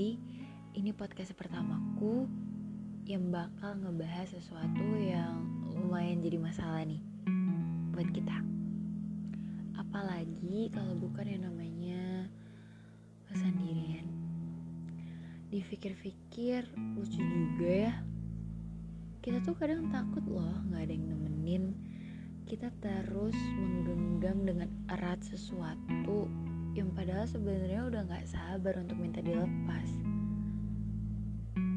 kembali. Ini podcast pertamaku yang bakal ngebahas sesuatu yang lumayan jadi masalah nih buat kita. Apalagi kalau bukan yang namanya kesendirian. Dipikir-pikir lucu juga ya. Kita tuh kadang takut loh nggak ada yang nemenin. Kita terus menggenggam dengan erat sesuatu yang padahal sebenarnya udah nggak sabar untuk minta dilepas.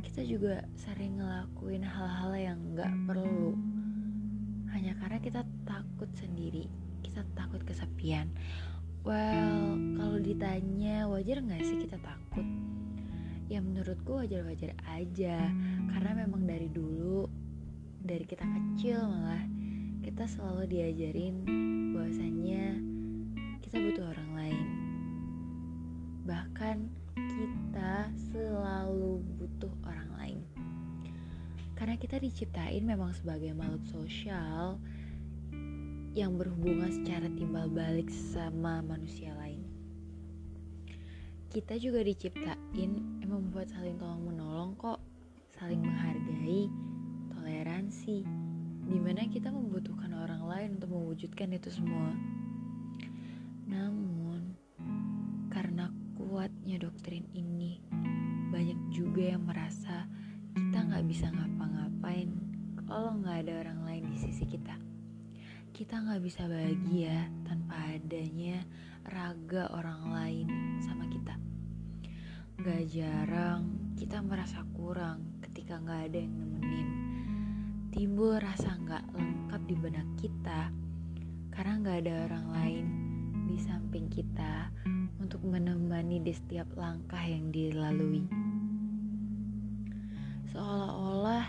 Kita juga sering ngelakuin hal-hal yang nggak perlu hanya karena kita takut sendiri, kita takut kesepian. Well, kalau ditanya wajar nggak sih kita takut? Ya menurutku wajar-wajar aja, karena memang dari dulu, dari kita kecil malah kita selalu diajarin bahwasannya kita butuh orang lain bahkan kita selalu butuh orang lain. Karena kita diciptain memang sebagai makhluk sosial yang berhubungan secara timbal balik sama manusia lain. Kita juga diciptain emang membuat saling tolong menolong kok, saling menghargai, toleransi, di mana kita membutuhkan orang lain untuk mewujudkan itu semua. Namun, doktrin ini, banyak juga yang merasa kita nggak bisa ngapa-ngapain kalau nggak ada orang lain di sisi kita. Kita nggak bisa bahagia tanpa adanya raga orang lain sama kita. Gak jarang kita merasa kurang ketika nggak ada yang nemenin. Timbul rasa nggak lengkap di benak kita karena nggak ada orang lain di samping kita untuk menemani di setiap langkah yang dilalui. Seolah-olah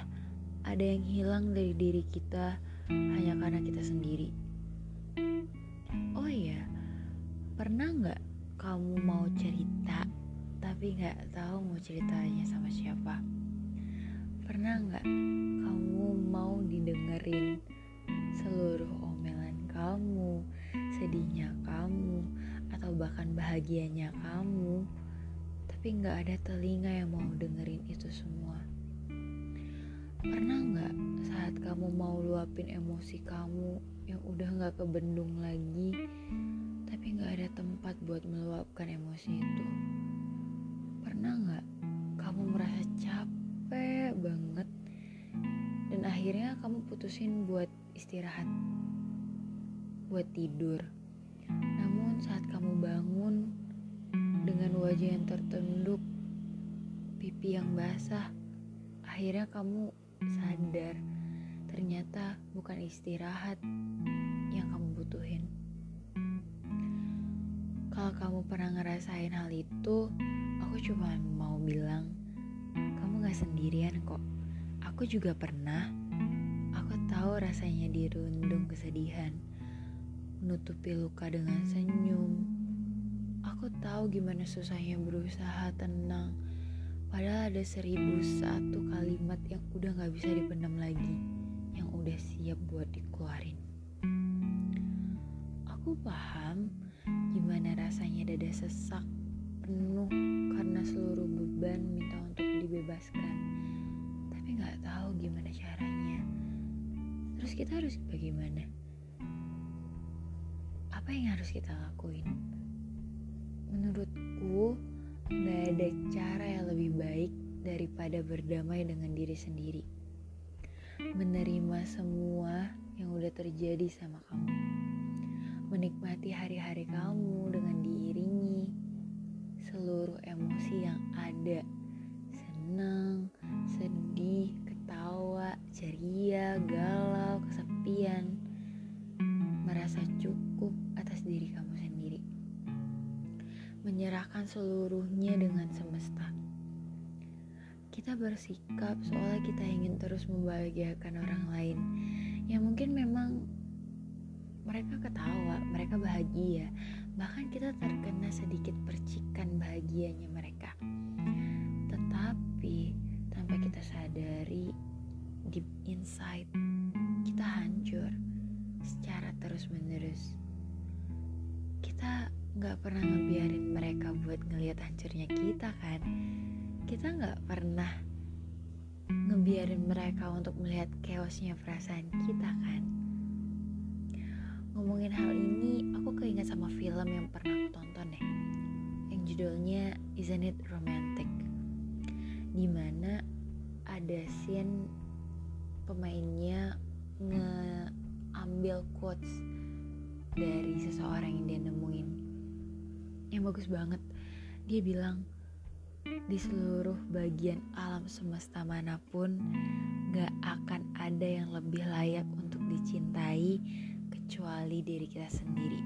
ada yang hilang dari diri kita hanya karena kita sendiri. Oh iya, pernah nggak kamu mau cerita tapi nggak tahu mau ceritanya sama siapa? Pernah nggak kamu mau didengerin seluruh bahkan bahagianya kamu, tapi nggak ada telinga yang mau dengerin itu semua. Pernah nggak saat kamu mau luapin emosi kamu yang udah nggak kebendung lagi, tapi nggak ada tempat buat meluapkan emosi itu? Pernah nggak kamu merasa capek banget dan akhirnya kamu putusin buat istirahat, buat tidur? Saat kamu bangun dengan wajah yang tertunduk, pipi yang basah, akhirnya kamu sadar ternyata bukan istirahat yang kamu butuhin. Kalau kamu pernah ngerasain hal itu, aku cuma mau bilang, kamu gak sendirian kok. Aku juga pernah. Aku tahu rasanya dirundung kesedihan menutupi luka dengan senyum. Aku tahu gimana susahnya berusaha tenang, padahal ada seribu satu kalimat yang udah gak bisa dipendam lagi, yang udah siap buat dikeluarin. Aku paham gimana rasanya dada sesak, penuh karena seluruh beban minta untuk dibebaskan, tapi gak tahu gimana caranya. Terus kita harus bagaimana? Apa yang harus kita lakuin? Menurutku, gak ada cara yang lebih baik daripada berdamai dengan diri sendiri. Menerima semua yang udah terjadi sama kamu. Menikmati hari-hari kamu dengan diiringi seluruh emosi yang ada. Senang, sedih, ketawa, ceria, galau, Menyerahkan seluruhnya dengan semesta. Kita bersikap seolah kita ingin terus membahagiakan orang lain. Yang mungkin memang mereka ketawa, mereka bahagia. Bahkan kita terkena sedikit percikan bahagianya mereka. Tetapi tanpa kita sadari deep inside kita hancur secara terus-menerus kita nggak pernah ngebiarin mereka buat ngelihat hancurnya kita kan? Kita nggak pernah ngebiarin mereka untuk melihat chaosnya perasaan kita kan? Ngomongin hal ini aku keinget sama film yang pernah aku tonton deh. Yang judulnya Isn't It Romantic? Di mana ada scene pemainnya ngeambil quotes dari seseorang yang dia nemuin yang bagus banget. Dia bilang di seluruh bagian alam semesta mana pun gak akan ada yang lebih layak untuk dicintai kecuali diri kita sendiri.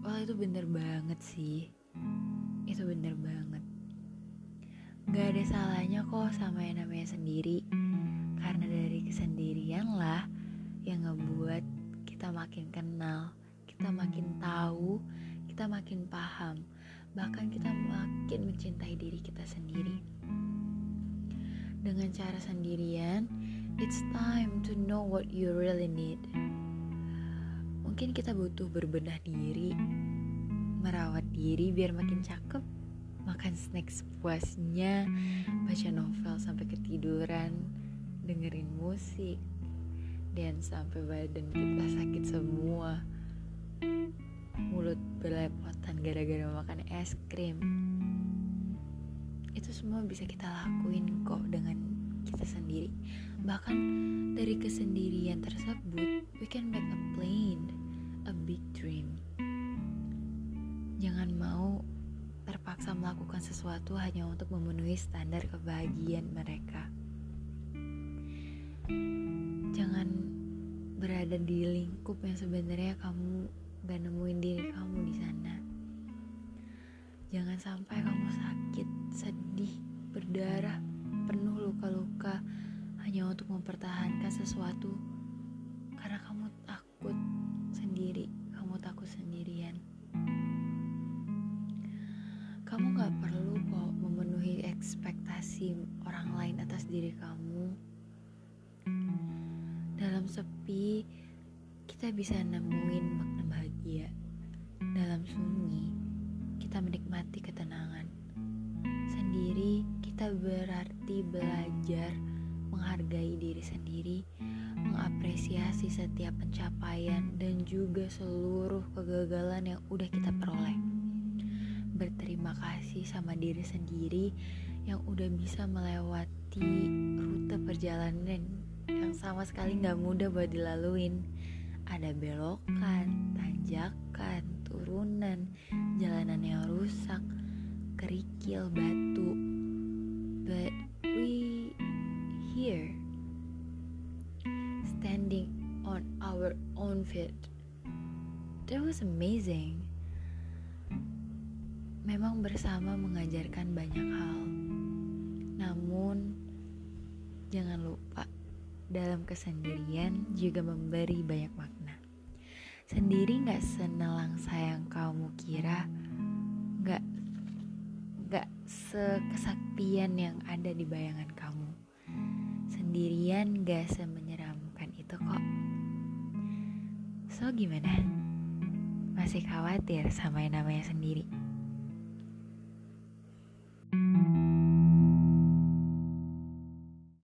Wah itu bener banget sih. Itu bener banget. Gak ada salahnya kok sama yang namanya sendiri. Karena dari kesendirian lah yang ngebuat kita makin kenal kita makin tahu kita makin paham bahkan kita makin mencintai diri kita sendiri. Dengan cara sendirian, it's time to know what you really need. Mungkin kita butuh berbenah diri, merawat diri biar makin cakep, makan snack sepuasnya, baca novel sampai ketiduran, dengerin musik, dan sampai badan kita sakit semua mulut belepotan gara-gara makan es krim. Itu semua bisa kita lakuin kok dengan kita sendiri. Bahkan dari kesendirian tersebut we can make a plane a big dream. Jangan mau terpaksa melakukan sesuatu hanya untuk memenuhi standar kebahagiaan mereka. Jangan berada di lingkup yang sebenarnya kamu gak nemuin diri kamu di sana. Jangan sampai kamu sakit, sedih, berdarah, penuh luka-luka hanya untuk mempertahankan sesuatu karena kamu takut sendiri, kamu takut sendirian. Kamu gak perlu kok memenuhi ekspektasi orang lain atas diri kamu. Dalam sepi, kita bisa nemuin bahagia. Dalam sunyi, kita menikmati ketenangan. Sendiri, kita berarti belajar menghargai diri sendiri, mengapresiasi setiap pencapaian, dan juga seluruh kegagalan yang udah kita peroleh. Berterima kasih sama diri sendiri yang udah bisa melewati rute perjalanan yang sama sekali gak mudah buat dilaluin ada belokan, tanjakan, turunan, jalanan yang rusak, kerikil, batu. But we here standing on our own feet. That was amazing. Memang bersama mengajarkan banyak hal. Namun jangan lupa dalam kesendirian juga memberi banyak makna. Sendiri gak senelang sayang kamu kira, gak, gak sekesaktian yang ada di bayangan kamu. Sendirian gak semenyeramkan itu kok. So gimana? Masih khawatir sama yang namanya sendiri?